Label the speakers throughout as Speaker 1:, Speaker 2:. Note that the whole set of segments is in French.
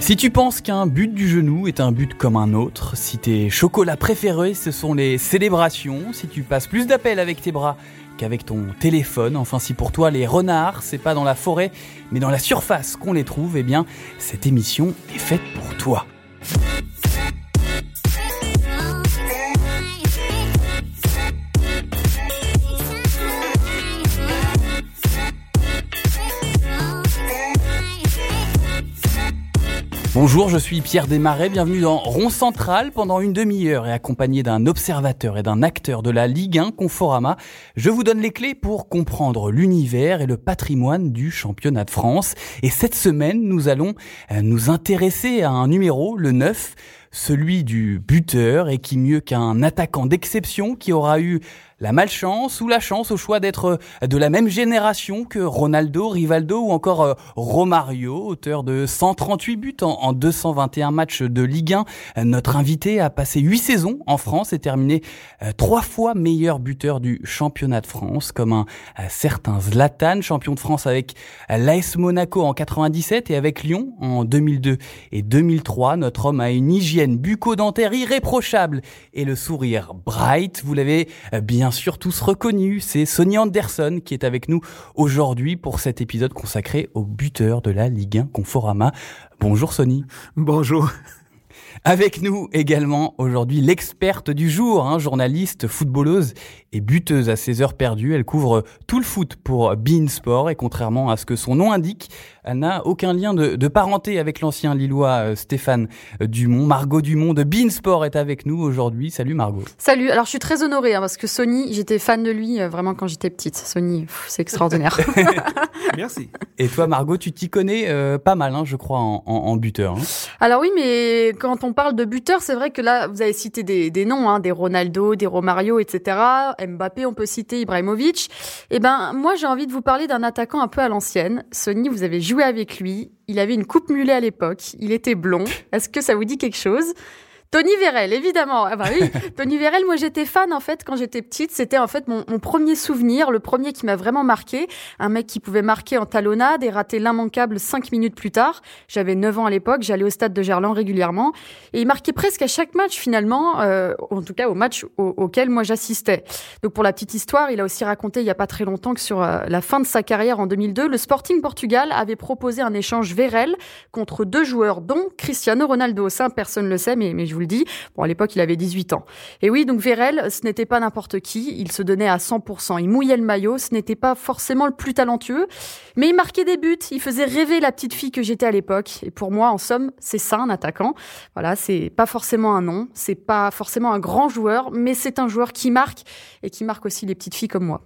Speaker 1: Si tu penses qu'un but du genou est un but comme un autre, si tes chocolats préférés ce sont les célébrations, si tu passes plus d'appels avec tes bras qu'avec ton téléphone, enfin si pour toi les renards c'est pas dans la forêt mais dans la surface qu'on les trouve, eh bien cette émission est faite pour toi. Bonjour, je suis Pierre Desmarais, bienvenue dans Rond Central pendant une demi-heure et accompagné d'un observateur et d'un acteur de la Ligue 1 Conforama, je vous donne les clés pour comprendre l'univers et le patrimoine du championnat de France. Et cette semaine, nous allons euh, nous intéresser à un numéro, le 9, celui du buteur et qui mieux qu'un attaquant d'exception qui aura eu la malchance ou la chance au choix d'être euh, de la même génération que Ronaldo, Rivaldo ou encore euh, Romario, auteur de 138 buts en, 221 matchs de Ligue 1. Euh, notre invité a passé 8 saisons en France et terminé trois fois meilleur buteur du championnat de France, comme un certain Zlatan, champion de France avec l'AS Monaco en 97 et avec Lyon en 2002 et 2003. Notre homme a une hygiène bucco-dentaire irréprochable et le sourire bright. Vous l'avez bien sûr tous reconnus. C'est Sonny Anderson qui est avec nous aujourd'hui pour cet épisode consacré au buteur de la Ligue 1 Conforama. Bonjour Sonny.
Speaker 2: Bonjour.
Speaker 1: Avec nous également aujourd'hui l'experte du jour, hein, journaliste, footballeuse et buteuse à ses heures perdues. Elle couvre tout le foot pour Bein Sport et contrairement à ce que son nom indique, n'a aucun lien de, parenté avec l'ancien Lillois euh, Stéphane Dumont. Margot Dumont de Beansport est avec nous aujourd'hui. Salut Margot.
Speaker 3: Salut. Alors je suis très honorée hein, parce que Sony, j'étais fan de lui euh, vraiment quand j'étais petite. Sony, c'est extraordinaire.
Speaker 2: Merci.
Speaker 1: Et toi Margot, tu t'y connais euh, pas mal, hein, je crois, en, buteur. Hein.
Speaker 3: Alors oui, mais quand on parle de buteur, c'est vrai que là, vous avez cité des, des noms, hein, des Ronaldo, des Romario, etc. Mbappé, on peut citer Ibrahimovic. Eh ben, moi, j'ai envie de vous parler d'un attaquant un peu à l'ancienne. Sony, vous avez joué avec lui. Il avait une coupe mulet à l'époque. Il était blond. Est-ce que ça vous dit quelque chose? Tony Vérel, évidemment. Ah bah oui, Tony Vérel, moi j'étais fan en fait quand j'étais petite. C'était en fait mon, premier souvenir, le premier qui m'a vraiment marqué. Un mec qui pouvait marquer en talonnade et rater l'immanquable cinq minutes plus tard. J'avais 9 ans à l'époque, j'allais au stade de Gerland régulièrement. Et il marquait presque à chaque match finalement, euh, en tout cas au match auquel moi j'assistais. Donc pour la petite histoire, il a aussi raconté il y a pas très longtemps que sur euh, la fin de sa carrière en 2002, le Sporting Portugal avait proposé un échange Vérel contre deux joueurs dont Cristiano Ronaldo. Ça, personne le sait, mais, mais je vous le dit. Bon, à l'époque, il avait 18 ans. Et oui, donc Vérel, ce n'était pas n'importe qui. Il se donnait à 100%. Il mouillait le maillot. Ce n'était pas forcément le plus talentueux, mais il marquait des buts. Il faisait rêver la petite fille que j'étais à l'époque. Et pour moi, en somme, c'est ça un attaquant. Voilà, c'est pas forcément un nom, c'est pas forcément un grand joueur, mais c'est un joueur qui marque et qui marque aussi les petites filles comme moi.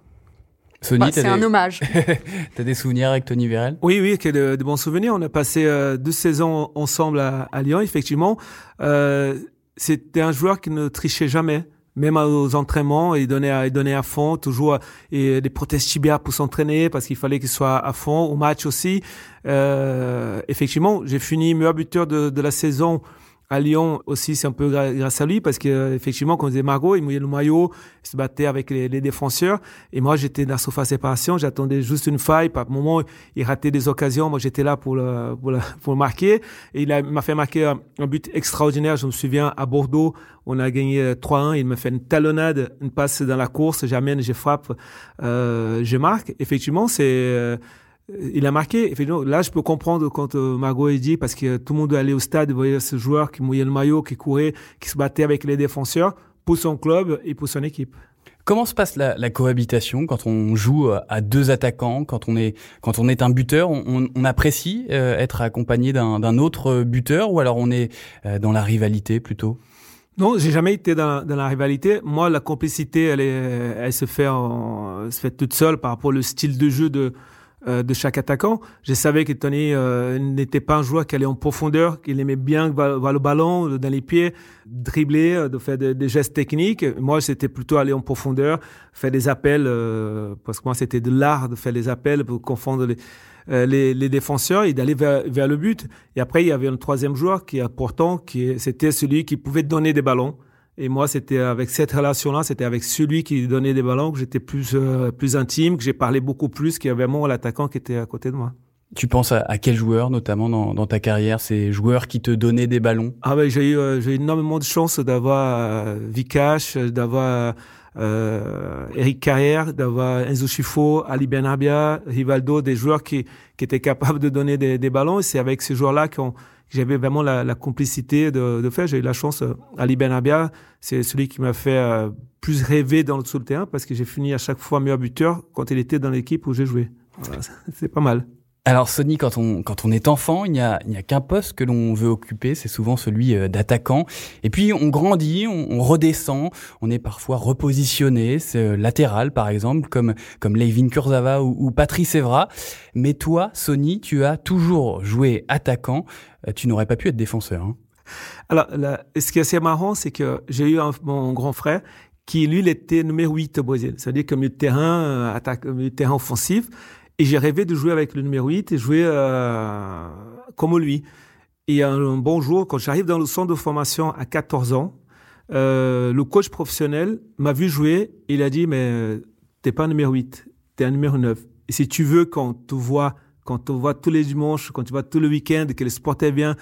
Speaker 1: Bah,
Speaker 3: c'est un hommage.
Speaker 1: T'as des souvenirs avec Tony Vérel
Speaker 2: Oui, oui, que de, de, bons souvenirs. On a passé euh, deux saisons ensemble à, à Lyon, effectivement. Euh, c'était un joueur qui ne trichait jamais même aux entraînements, il donnait, il donnait à fond, toujours et des prothèses tibiales pour s'entraîner parce qu'il fallait qu'il soit à fond au match aussi. Euh, effectivement, j'ai fini meilleur buteur de, de la saison à Lyon aussi, c'est un peu grâce à lui parce que effectivement, quand on disait Margot, il mouillait le maillot, il se battait avec les, défenseurs. Et moi, j'étais dans la surface séparation, j'attendais juste une faille. Par moment, il ratait des occasions. Moi, j'étais là pour le, pour le, pour le marquer. Et il m'a fait marquer un, but extraordinaire. Je me souviens à Bordeaux, on a gagné 3-1. Il me fait une talonnade, une passe dans la course. J'amène, je frappe, euh, je marque. Effectivement, c'est euh, il a marqué. Là, je peux comprendre quand euh, Margot est dit, parce que tout le monde allait au stade, voyait ce joueur qui mouillait le maillot, qui courait, qui se battait avec les défenseurs pour son club et pour son équipe.
Speaker 1: Comment se passe la, cohabitation quand on joue euh, à deux attaquants, quand on est quand on est un buteur, on, apprécie euh, être accompagné d'un autre buteur ou alors on est dans la rivalité plutôt?
Speaker 2: Non, j'ai jamais été dans, dans, la rivalité. Moi, la complicité, elle, est, elle se fait, en, se fait toute seule par rapport au style de jeu de euh, de chaque attaquant. Je savais que Tony euh, n'était pas un joueur qui allait en profondeur, qu'il aimait bien voir le ballon dans les pieds, dribbler, euh, de faire des, gestes techniques. Moi, c'était plutôt aller en profondeur, faire des appels, parce que moi, c'était de l'art de faire des appels pour confondre les, les, les, défenseurs et d'aller vers, vers, le but. Et après, il y avait un troisième joueur qui est important, qui c'était celui qui pouvait donner des ballons. Et moi, c'était avec cette relation-là, c'était avec celui qui donnait des ballons que j'étais plus euh, plus intime, que j'ai parlé beaucoup plus qu'il y avait vraiment l'attaquant qui était à côté de moi.
Speaker 1: Tu penses à, à quels joueurs, notamment dans, dans, ta carrière, ces joueurs qui te donnaient des ballons?
Speaker 2: Ah ouais, j'ai eu, euh, j'ai énormément de chance d'avoir euh, Vikash, d'avoir euh, Eric Carrière, d'avoir Enzo Schifo, Ali Benarbia, Rivaldo, des joueurs qui, qui étaient capables de donner des, des ballons. Et c'est avec ces joueurs-là qu'on j'avais vraiment la, la complicité de, de faire. J'ai eu la chance. Euh, Ali Benarbia, c'est celui qui m'a fait euh, plus rêver dans le sous le terrain parce que j'ai fini à chaque fois meilleur buteur quand il était dans l'équipe où j'ai joué. Voilà, c'est pas mal.
Speaker 1: Alors Sony, quand on quand on est enfant, il n'y a il n'y a qu'un poste que l'on veut occuper, c'est souvent celui euh, d'attaquant. Et puis on grandit, on, on, redescend, on est parfois repositionné, c'est euh, latéral par exemple, comme comme Levin Kurzawa ou, ou Patrice Evra. Mais toi, Sony, tu as toujours joué attaquant. Euh, tu n'aurais pas pu être défenseur. Hein.
Speaker 2: Alors, là, ce qui est assez marrant, c'est que j'ai eu un, mon grand frère qui, lui, il était numéro 8 au Brésil. C'est-à-dire comme milieu de terrain, attaque, milieu de terrain offensif. Et j'ai rêvé de jouer avec le numéro 8 et jouer euh, comme lui. Et un, bon jour, quand j'arrive dans le centre de formation à 14 ans, euh, le coach professionnel m'a vu jouer il a dit, mais t'es pas un numéro 8, t'es un numéro 9. Et si tu veux qu'on te voit, quand on voit tous les dimanches, quand tu vois tous le week-end, que le sport est bien,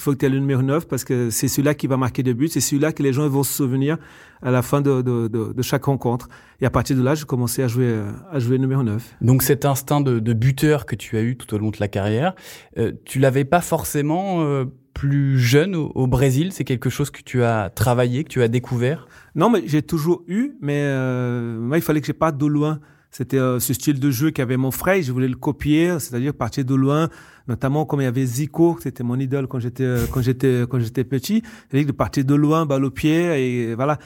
Speaker 2: il faut que tu aies le numéro 9 parce que c'est celui-là qui va marquer des buts, c'est celui-là que les gens vont se souvenir à la fin de, de, de, de, chaque rencontre. Et à partir de là, j'ai commencé à jouer, à jouer numéro 9.
Speaker 1: Donc cet instinct de, de buteur que tu as eu tout au long de la carrière, euh, tu l'avais pas forcément euh, plus jeune au, au Brésil? C'est quelque chose que tu as travaillé, que tu as découvert?
Speaker 2: Non, mais j'ai toujours eu, mais euh, moi, il fallait que je parte de loin. C'était euh, ce style de jeu qu'avait mon frère, je voulais le copier, c'est-à-dire partir de loin, notamment comme il y avait Zico, c'était mon idole quand j'étais euh, quand j'étais quand j'étais petit, c'est-à-dire de partir de loin, balle au pied et voilà.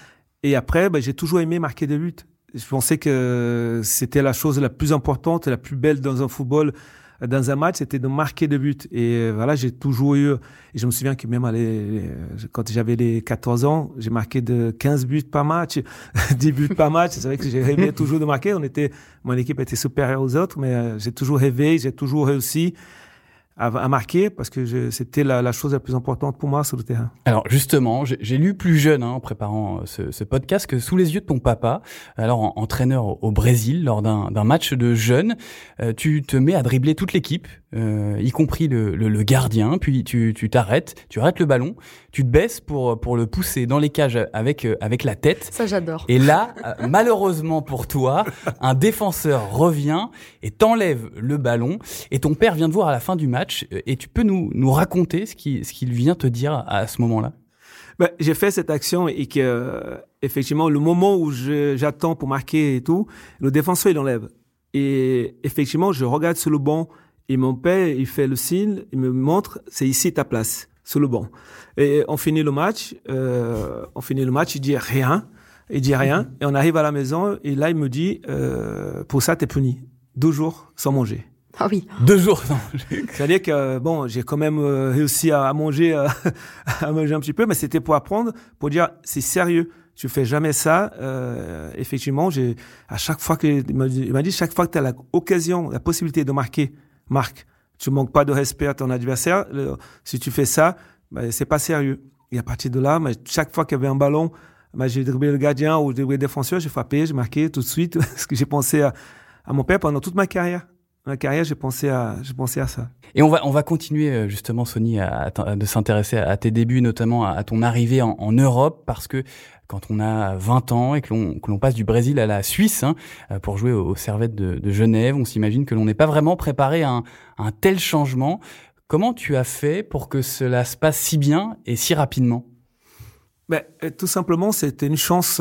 Speaker 2: Et après, ben, j'ai toujours aimé marquer des buts. Je pensais que c'était la chose la plus importante, la plus belle dans un football dans un match, c'était de marquer des buts. Et voilà, j'ai toujours eu, et je me souviens que même quand j'avais les 14 ans, j'ai marqué de 15 buts par match, 10 buts par match. C'est vrai que j'ai rêvé toujours de marquer. On était, mon équipe était supérieure aux autres, mais j'ai toujours rêvé, j'ai toujours réussi à, à, marquer parce que c'était la, la, chose la plus importante pour moi sur le terrain.
Speaker 1: Alors justement, j'ai lu plus jeune hein, en préparant ce, ce, podcast que sous les yeux de ton papa, alors en, entraîneur au, au, Brésil lors d'un match de jeunes, euh, tu te mets à dribbler toute l'équipe, euh, y compris le, le, le, gardien, puis tu t'arrêtes, tu, tu arrêtes le ballon, tu te baisses pour pour le pousser dans les cages avec euh, avec la tête.
Speaker 3: Ça j'adore.
Speaker 1: Et là, euh, malheureusement pour toi, un défenseur revient et t'enlève le ballon et ton père vient te voir à la fin du match et tu peux nous, nous raconter ce qu'il ce qu'il vient te dire à, à ce moment-là?
Speaker 2: Ben, J'ai fait cette action et que, euh, effectivement, le moment où j'attends pour marquer et tout, le défenseur, il enlève. Et effectivement, je regarde sur le banc et mon père, il fait le signe, il me montre, c'est ici ta place, sur le banc. Et on finit le match, euh, on finit le match, il dit rien, il dit rien, et on arrive à la maison, et là, il me dit, euh, pour ça, t'es puni. Deux jours sans manger.
Speaker 3: Ah oui.
Speaker 1: Deux jours.
Speaker 2: C'est-à-dire que bon, j'ai quand même euh, réussi à, manger, euh, à manger un petit peu, mais c'était pour apprendre, pour dire c'est sérieux. Tu fais jamais ça. Euh, effectivement, j'ai à chaque fois que il m'a dit chaque fois que tu as l'occasion, la possibilité de marquer, marque. Tu manques pas de respect à ton adversaire. si tu fais ça, ben, c'est pas sérieux. Et à partir de là, ben, chaque fois qu'il y avait un ballon, ben, j'ai dribblé le gardien ou dribblé le défenseur, j'ai frappé, j'ai marqué tout de suite parce que j'ai pensé à, à mon père pendant toute ma carrière ma carrière, j'ai pensé à, j'ai pensé à ça.
Speaker 1: Et on va, on va continuer euh, justement, Sony, à, à de s'intéresser à tes débuts, notamment à, ton arrivée en, en, Europe, parce que quand on a 20 ans et que l'on, passe du Brésil à la Suisse hein, euh, pour jouer aux, Servettes de, de, Genève, on s'imagine que l'on n'est pas vraiment préparé à un, un, tel changement. Comment tu as fait pour que cela se passe si bien et si rapidement?
Speaker 2: Ben, euh, Tout simplement, c'était une chance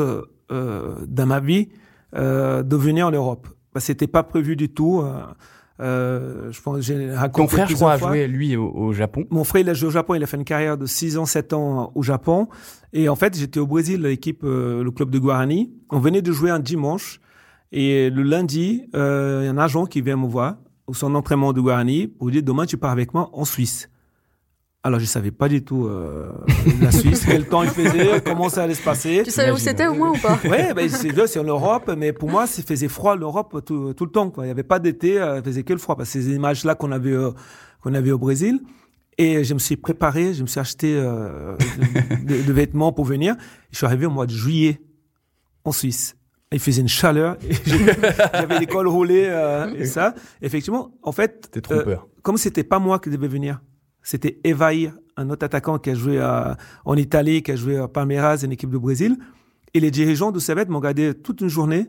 Speaker 2: euh, dans ma vie euh, de venir en Europe. Ben, c'était pas prévu du tout. Euh, je pense, j'ai
Speaker 1: raconté Ton frère, je crois, a joué, lui, au, au, Japon.
Speaker 2: Mon frère, il a joué au Japon. Il a fait une carrière de 6 ans, 7 ans au Japon. Et en fait, j'étais au Brésil, l'équipe, euh, le club de Guarani. On venait de jouer un dimanche. Et le lundi, euh, il y a un agent qui vient me voir au son entraînement de Guarani pour dire, demain, tu pars avec moi en Suisse. Alors, je savais pas du tout euh, la Suisse, quel temps il faisait, comment ça allait se passer.
Speaker 3: Tu savais où c'était au moins ou pas?
Speaker 2: Ouais, ben c'est c'est en Europe, mais pour moi, c'est faisait froid l'Europe tout, tout le temps. Quoi. Il y avait pas d'été, euh, il faisait que le froid. Parce que ces images là qu'on avait euh, qu'on avait au Brésil. Et je me suis préparé, je me suis acheté euh, de, de, vêtements pour venir. Je suis arrivé au mois de juillet en Suisse. Il faisait une chaleur. J'avais des cols roulés euh, et ça. Effectivement, en fait, euh, comme c'était pas moi qui devais venir, c'était Evair, un autre attaquant qui a joué à- en Italie, qui a joué à Palmeiras, une équipe de Brésil. Et les dirigeants de Servette m'ont regardé toute une journée.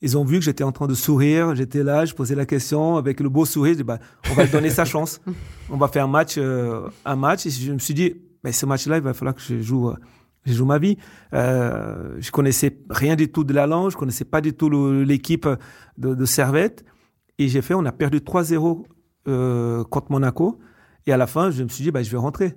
Speaker 2: Ils ont vu que j'étais en train de sourire, j'étais là, je posais la question avec le beau sourire. Je dis, bah, on va lui donner sa chance. On va faire un match, euh, un match. Et je me suis dit, mais ce match-là, il va falloir que je joue, euh, je joue ma vie. Euh, je connaissais rien du tout de la langue, je connaissais pas du tout l'équipe de, de Servette. Et j'ai fait, on a perdu 3-0 euh, contre Monaco. Et à la fin, je me suis dit, bah, je vais rentrer.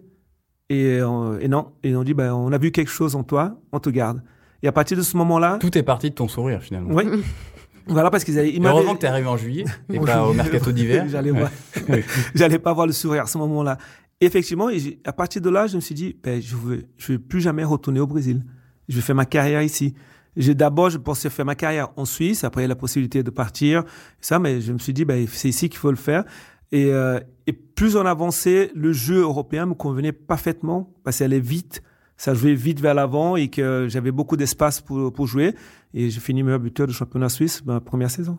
Speaker 2: Et, euh, et non, et ils ont dit, bah, on a vu quelque chose en toi, on te garde. Et à partir de ce moment-là,
Speaker 1: Tout est parti de ton sourire finalement.
Speaker 2: oui. voilà, parce qu'ils avaient,
Speaker 1: heureusement que t'es arrivé en juillet et pas au mercato d'hiver.
Speaker 2: J'allais
Speaker 1: Ouais.
Speaker 2: J'allais pas voir le sourire à ce moment-là. Effectivement, et à partir de là, je me suis dit, ben, je veux, je veux plus jamais retourner au Brésil. Je vais faire ma carrière ici. J'ai d'abord, je pensais faire ma carrière en Suisse. Après, il y a la possibilité de partir, ça, mais je me suis dit, ben, c'est ici qu'il faut le faire. Et, euh, et plus on avançait, le jeu européen me convenait parfaitement parce qu'il allait vite. Ça jouait vite vers l'avant et que j'avais beaucoup d'espace pour, pour jouer. Et j'ai fini meilleur buteur du championnat suisse ma première saison.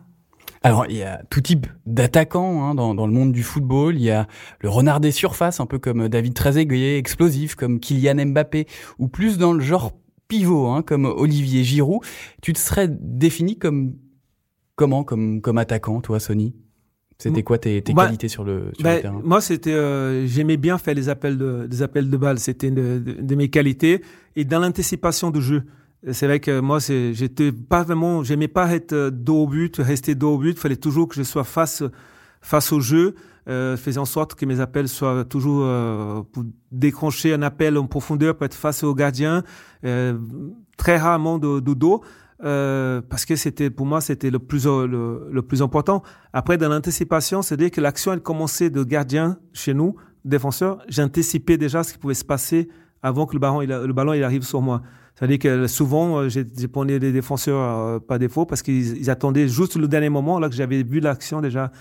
Speaker 1: Alors, il y a tout type d'attaquants hein, dans, dans le monde du football. Il y a le renard des surfaces, un peu comme David Trezeguet, explosif comme Kylian Mbappé, ou plus dans le genre pivot, hein, comme Olivier Giroud. Tu te serais défini comme comment, comme comme attaquant, toi, Sony? C'était quoi tes, tes
Speaker 2: Bah,
Speaker 1: qualités sur le, sur
Speaker 2: Ben,
Speaker 1: le terrain?
Speaker 2: moi, c'était, euh, j'aimais bien faire les appels de, des appels de balles. C'était une de, de- mes qualités. Et dans l'anticipation de jeu. C'est vrai que moi, j'étais pas vraiment, j'aimais pas être euh, dos au but, rester dos au but. Il fallait toujours que je sois face, face au jeu, euh, faisant en sorte que mes appels soient toujours euh, pour décrocher un appel en profondeur, pour être face au gardien, euh, très rarement de, de dos. Euh, parce que c'était pour moi c'était le plus euh, le, le plus important. Après dans l'anticipation c'est-à-dire que l'action elle commençait de gardien chez nous défenseur. J'anticipais déjà ce qui pouvait se passer avant que le ballon le ballon il arrive sur moi. C'est-à-dire que souvent euh, j'ai prenais des défenseurs euh, pas défaut parce qu'ils ils attendaient juste le dernier moment là que j'avais vu l'action déjà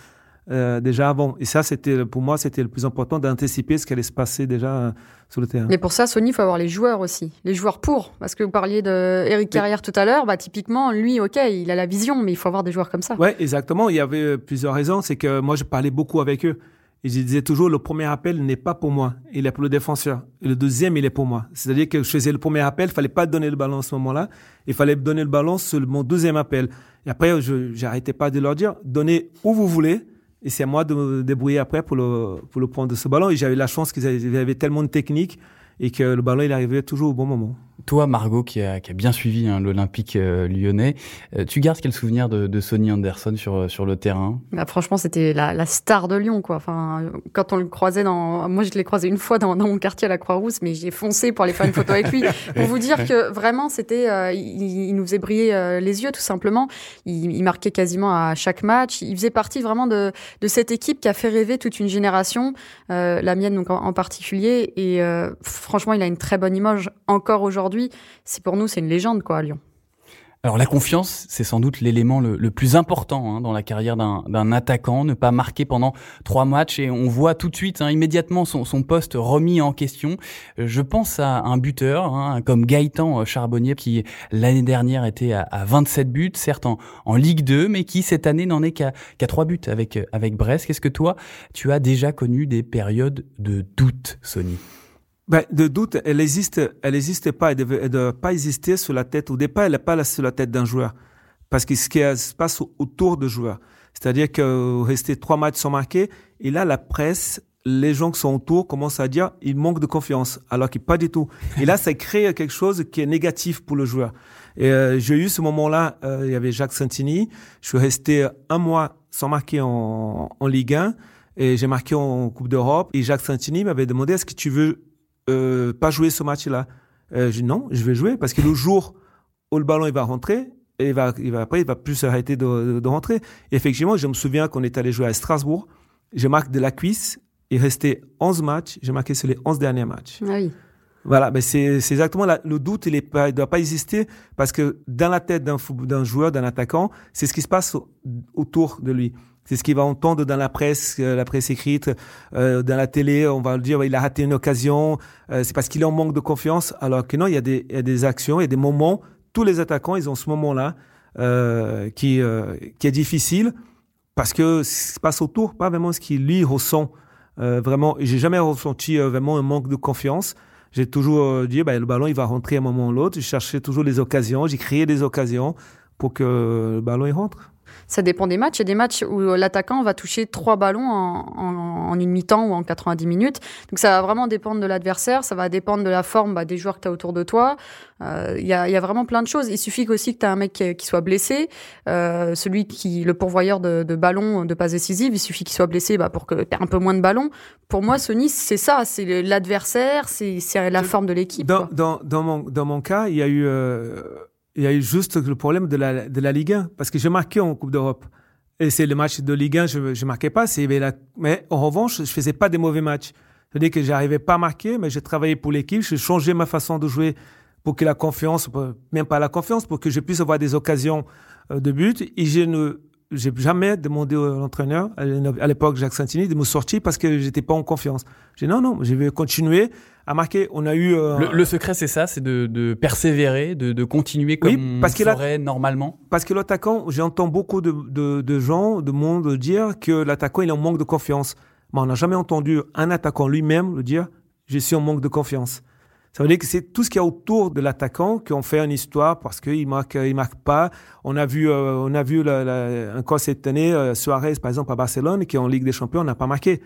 Speaker 2: euh, déjà avant et ça c'était pour moi c'était le plus important d'anticiper ce qui allait se passer déjà euh, sur le terrain
Speaker 3: Mais pour ça, Sony, il faut avoir les joueurs aussi. Les joueurs pour. Parce que vous parliez de Eric Carrière tout à l'heure. Bah, typiquement, lui, OK, il a la vision, mais il faut avoir des joueurs comme ça.
Speaker 2: Ouais, exactement. Il y avait euh, plusieurs raisons. C'est que moi, je parlais beaucoup avec eux. Et je disais toujours, le premier appel n'est pas pour moi. Il est pour le défenseur. Et le deuxième, il est pour moi. C'est-à-dire que je faisais le premier appel, il fallait pas donner le ballon à ce moment-là. Il fallait donner le ballon sur mon deuxième appel. Et après, je j'arrêtais pas de leur dire, donnez où vous voulez. Et c'est à moi de me débrouiller après pour le, pour le prendre de ce ballon. Et j'avais la chance qu'ils avaient, tellement de technique et que le ballon, il arrivait toujours au bon moment.
Speaker 1: Toi, Margot, qui a, qui a bien suivi hein, l'Olympique euh, lyonnais, euh, tu gardes quel souvenir de, de Sonny Anderson sur, euh, sur le terrain?
Speaker 3: Bah, franchement, c'était la, la star de Lyon, quoi. Enfin, quand on le croisait dans, moi, je l'ai croisé une fois dans, dans mon quartier à la Croix-Rousse, mais j'ai foncé pour aller faire une photo avec lui. Pour vous dire que vraiment, c'était, euh, il, il nous faisait briller les yeux, tout simplement. Il, il marquait quasiment à chaque match. Il faisait partie vraiment de, de cette équipe qui a fait rêver toute une génération, la mienne donc en, en particulier. Et franchement, il a une très bonne image encore aujourd'hui. C'est pour nous, c'est une légende, quoi, à Lyon.
Speaker 1: Alors la confiance, c'est sans doute l'élément le, plus important hein, dans la carrière d'un attaquant, ne pas marquer pendant trois matchs et on voit tout de suite hein, immédiatement son, poste remis en question. Euh, Je pense à un buteur hein, comme Gaëtan Charbonnier qui l'année dernière était à, à 27 buts, certes en, Ligue 2, mais qui cette année n'en est qu'à qu'à trois buts avec avec Brest. Qu'est-ce que toi, tu as déjà connu des périodes de doute, Sony?
Speaker 2: Ben, de doute, elle existe, elle existe pas, elle ne doit pas exister sur la tête. Au départ, elle n'est pas là sur la tête d'un joueur. Parce que ce qui se passe autour du joueur. C'est-à-dire que euh, rester trois matchs sans marquer, et là, la presse, les gens qui sont autour commencent à dire, il manque de confiance. Alors qu'il pas du tout. Et là, ça crée quelque chose qui est négatif pour le joueur. Et euh, j'ai eu ce moment-là, euh, il y avait Jacques Santini. Je suis resté un mois sans marquer en, en Ligue 1. Et j'ai marqué en Coupe d'Europe. Et Jacques Santini m'avait demandé, est-ce que tu veux euh, pas jouer ce match-là. Euh, je dis non, je vais jouer parce que le jour où le ballon il va rentrer, et il va, il va après il va plus arrêter de, de, rentrer. Et effectivement, je me souviens qu'on est allé jouer à Strasbourg. Je marque de la cuisse. Il restait 11 matchs. J'ai marqué sur les 11 derniers matchs.
Speaker 3: Ah oui.
Speaker 2: Voilà, mais c'est c'est exactement la- le doute, il il doit pas exister parce que dans la tête d'un joueur, d'un attaquant, c'est ce qui se passe au- autour de lui. C'est ce qu'il va entendre dans la presse, euh, la presse écrite, euh, dans la télé. On va le dire, il a raté une occasion. euh, c'est parce qu'il est en manque de confiance. Alors que non, il y a des, il y a des actions, il y a des moments. Tous les attaquants, ils ont ce moment-là euh, qui, euh, qui est difficile parce que ce qui se passe autour, pas vraiment ce qu'il lui ressent. Euh, vraiment, j'ai jamais ressenti vraiment un manque de confiance. J'ai toujours dit, bah, le ballon, il va rentrer à un moment ou l'autre. Je cherchais toujours les occasions, j'ai créé des occasions pour que le ballon il rentre.
Speaker 3: Ça dépend des matchs. Il y a des matchs où l'attaquant va toucher trois ballons en, en, en une mi-temps ou en 90 minutes. Donc ça va vraiment dépendre de l'adversaire, ça va dépendre de la forme bah, des joueurs que tu as autour de toi. Euh, Il y, a, y, a, vraiment plein de choses. Il suffit aussi que tu as un mec qui, qui soit blessé. Euh, celui qui, le pourvoyeur de, de ballons, de passes décisives, il suffit qu'il soit blessé bah, pour que tu aies un peu moins de ballons. Pour moi, Sony, c'est ça. C'est l'adversaire, c'est la forme de l'équipe.
Speaker 2: Dans, dans, dans, mon, dans mon cas, il y a eu... Euh il y a eu juste le problème de la, de la Ligue 1, parce que j'ai marqué en Coupe d'Europe. Et c'est le match de Ligue 1, je ne marquais pas. La, mais en revanche, je faisais pas des mauvais matchs. C'est-à-dire que j'arrivais pas à marquer, mais j'ai travaillé pour l'équipe, j'ai changé ma façon de jouer pour que la confiance, même pas la confiance, pour que je puisse avoir des occasions de but. Et je ne, j'ai jamais demandé à l'entraîneur, à l'époque Jacques Santini, de me sortir parce que j'étais pas en confiance. J'ai dit non, non, je vais continuer à marquer. On a eu
Speaker 1: euh... le, le, secret, c'est ça, c'est de, de, persévérer, de, de continuer comme oui, parce on ferait normalement?
Speaker 2: Parce que l'attaquant, j'entends beaucoup de, de, de, gens, de monde dire que l'attaquant il est en manque de confiance. Mais on n'a jamais entendu un attaquant lui-même le dire je suis en manque de confiance. Ça veut dire que c'est tout ce qu'il y a autour de l'attaquant qui ont fait une histoire parce qu'il marque, il marque pas. On a vu, euh, on a vu la, la, encore cette année euh, Suarez par exemple à Barcelone qui est en Ligue des Champions n'a pas marqué,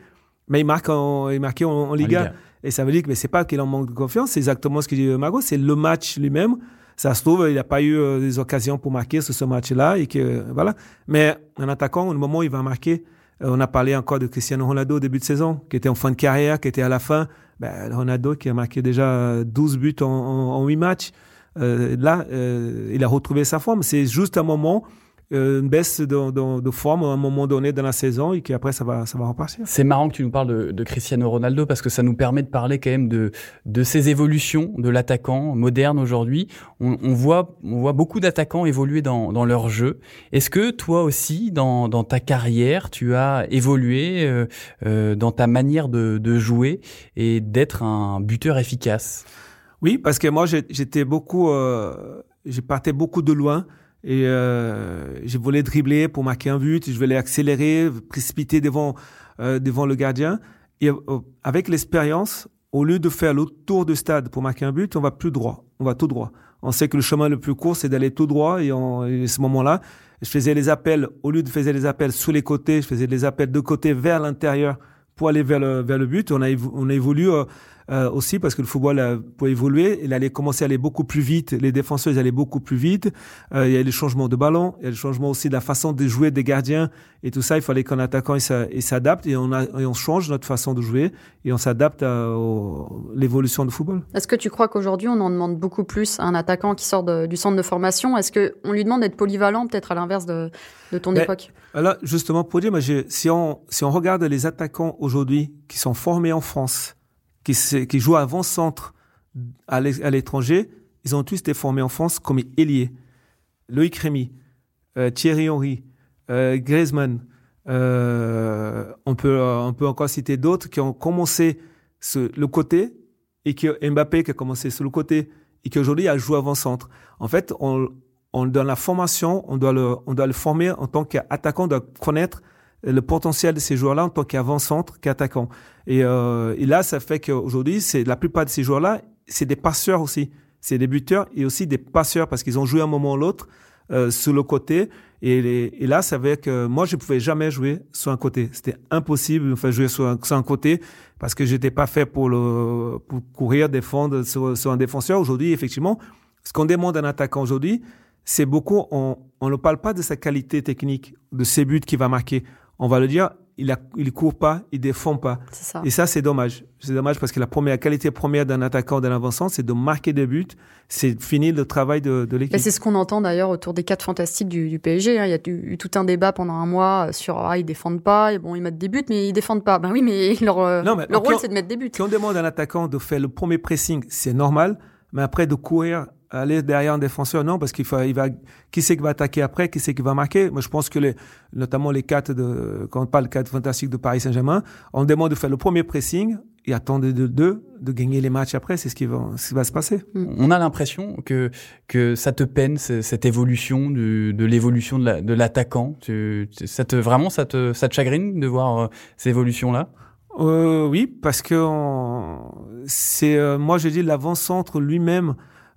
Speaker 2: mais il marque en, il marqué en, en Liga. En Liga. Et ça veut dire que c'est pas qu'il en manque de confiance, c'est exactement ce que dit Mago, c'est le match lui-même. Ça se trouve, il n'a pas eu euh, des occasions pour marquer sur ce match-là et que voilà. Mais un attaquant, au moment où il va marquer, on a parlé encore de Cristiano Ronaldo au début de saison, qui était en fin de carrière, qui était à la fin. Ben, Ronaldo qui a marqué déjà 12 buts en, en, en 8 matchs. Euh, là, euh, il a retrouvé sa forme. C'est juste un moment euh, une baisse de, de, de, forme à un moment donné dans la saison et qu'après ça va ça va repartir.
Speaker 1: C'est marrant que tu nous parles de, de, Cristiano Ronaldo parce que ça nous permet de parler quand même de de ces évolutions de l'attaquant moderne aujourd'hui. On, on, voit on voit beaucoup d'attaquants évoluer dans dans leur jeu. Est-ce que toi aussi dans dans ta carrière tu as évolué euh, euh, dans ta manière de, de jouer et d'être un buteur efficace?
Speaker 2: Oui, parce que moi j'étais beaucoup euh, j'ai partais beaucoup de loin. Et euh, je voulais dribbler pour marquer un but, je voulais accélérer, précipiter devant, euh, devant le gardien. Et euh, avec l'expérience, au lieu de faire le tour de stade pour marquer un but, on va plus droit, on va tout droit. On sait que le chemin le plus court, c'est d'aller tout droit. Et, en, et à ce moment-là, je faisais les appels, au lieu de faire les appels sous les côtés, je faisais les appels de côté vers l'intérieur pour aller vers le, vers le but. On a, on a évolué euh, euh, aussi parce que le football, euh, pour évoluer, il allait commencer à aller beaucoup plus vite. Les défenseurs, ils allaient beaucoup plus vite. Euh, il y a les changements de ballon, il y a le changement aussi de la façon de jouer des gardiens et tout ça. Il fallait qu'un attaquant il s'adapte et on, a, et on change notre façon de jouer et on s'adapte à, à l'évolution du football.
Speaker 3: Est-ce que tu crois qu'aujourd'hui on en demande beaucoup plus à un attaquant qui sort de, du centre de formation? Est-ce que on lui demande d'être polyvalent, peut-être à l'inverse de, de ton
Speaker 2: mais,
Speaker 3: époque?
Speaker 2: Alors justement pour dire, moi, si on si on regarde les attaquants aujourd'hui qui sont formés en France qui, qui jouent avant-centre à l'étranger, ils ont tous été formés en France comme ailiers. Loïc Rémy, euh, Thierry Henry, euh, Griezmann, euh, on, peut, encore citer d'autres qui ont commencé sur le côté et que Mbappé qui a commencé sur le côté et qui aujourd'hui a joué avant-centre. En fait, on, on, la formation, on doit le, on doit le former en tant qu'attaquant, on doit connaître le potentiel de ces joueurs-là en tant qu'avant-centre, qu'attaquant. Et, euh, et là, ça fait qu'aujourd'hui, c'est la plupart de ces joueurs-là, c'est des passeurs aussi. C'est des buteurs et aussi des passeurs parce qu'ils ont joué un moment ou l'autre euh, sur le côté. Et, les, et, là, ça fait que moi, je pouvais jamais jouer sur un côté. C'était impossible de faire jouer sur un, sur un côté parce que j'étais pas fait pour le pour courir, défendre sur, sur un défenseur. Aujourd'hui, effectivement, ce qu'on demande d'un attaquant aujourd'hui, c'est beaucoup, on, on ne parle pas de sa qualité technique, de ses buts qu'il va marquer on va le dire, il, a, il court pas, il défend pas.
Speaker 3: Ça.
Speaker 2: Et ça, c'est dommage. C'est dommage parce que la première qualité première d'un attaquant, d'un avançant, c'est de marquer des buts. C'est finir le travail de, de l'équipe.
Speaker 3: C'est ce qu'on entend d'ailleurs autour des quatre fantastiques du, du PSG. Hein. Il y a eu, tout un débat pendant un mois sur ah ils défendent pas, et bon ils mettent des buts, mais ils défendent pas. Ben oui, mais leur, non, mais leur rôle c'est de mettre des buts.
Speaker 2: Quand on demande à un attaquant de faire le premier pressing, c'est normal, mais après de courir aller derrière un défenseur, non, parce qu'il faut, il va, qui c'est qui va attaquer après, qui c'est qui va marquer? Moi, je pense que les, notamment les quatre de, quand on parle quatre fantastiques de Paris Saint-Germain, on demande de faire le premier pressing et attendre de deux de gagner les matchs après. C'est ce qui va, ce qui va se passer.
Speaker 1: Mm. On a l'impression que que ça te peine cette évolution de, de l'évolution de l'attaquant. ça te vraiment ça te ça te chagrine de voir euh, ces évolutions là.
Speaker 2: Euh, oui, parce que c'est euh, moi je dis l'avant-centre lui-même.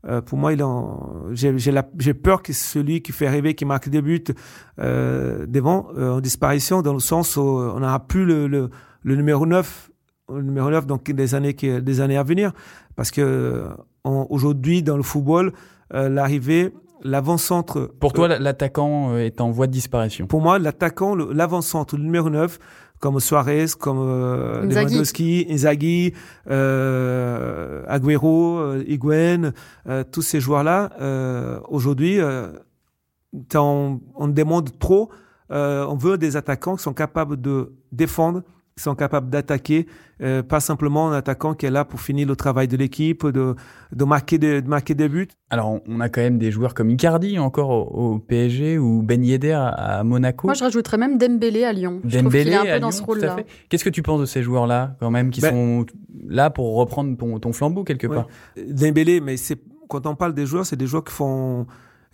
Speaker 2: Euh, pour moi, il j'ai peur que celui qui fait rêver, qui marque des buts euh, devant en disparition, dans le sens où on n'aura plus le, le, le, numéro 9 le numéro 9 donc des années qui, des années à venir. Parce que aujourd'hui dans le football l'arrivée l'avant-centre
Speaker 1: pour toi l'attaquant est en voie de disparition.
Speaker 2: pour moi l'attaquant l'avant-centre le numéro 9 comme Suarez, comme euh, Lewandowski, Inzaghi, euh, Agüero, euh, Higuain, euh, tous ces joueurs-là, euh, aujourd'hui, on, on demande trop. on veut des attaquants qui sont capables de défendre, qui sont capables d'attaquer, euh, pas simplement un attaquant qui est là pour finir le travail de l'équipe, de, de, marquer de, marquer des buts.
Speaker 1: Alors, on a quand même des joueurs comme Icardi encore au, PSG ou Ben Yedder à, Monaco.
Speaker 3: Moi, je rajouterais même Dembélé à Lyon.
Speaker 1: Dembélé
Speaker 3: je
Speaker 1: un peu dans ce rôle-là. Qu'est-ce que tu penses de ces joueurs-là, quand même, qui ben sont là pour reprendre ton, ton flambeau quelque part?
Speaker 2: Dembélé, mais c'est quand on parle des joueurs, c'est des joueurs qui font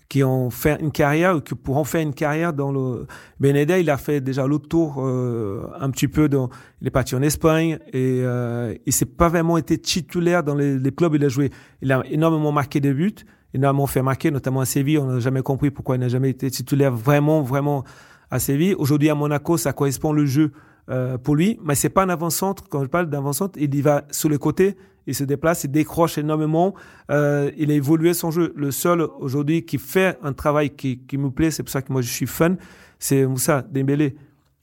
Speaker 2: qui ont fait une carrière ou qui pourront faire une carrière dans le Benedé il a fait déjà l'autre tour euh, un petit peu dans il est parti en Espagne et euh, il s'est pas vraiment été titulaire dans les, les, clubs. Il a joué il a énormément marqué des buts énormément fait marquer notamment à Séville. On n'a jamais compris pourquoi il n'a jamais été titulaire vraiment vraiment à Séville. Aujourd'hui à Monaco ça correspond le jeu euh, pour lui. Mais c'est pas un avant-centre. Quand je parle d'avant-centre il y va sur les côtés il se déplace, il décroche énormément, euh, il a évolué son jeu. Le seul aujourd'hui qui fait un travail qui, me plaît, c'est pour ça que moi je suis fan, c'est Moussa Dembélé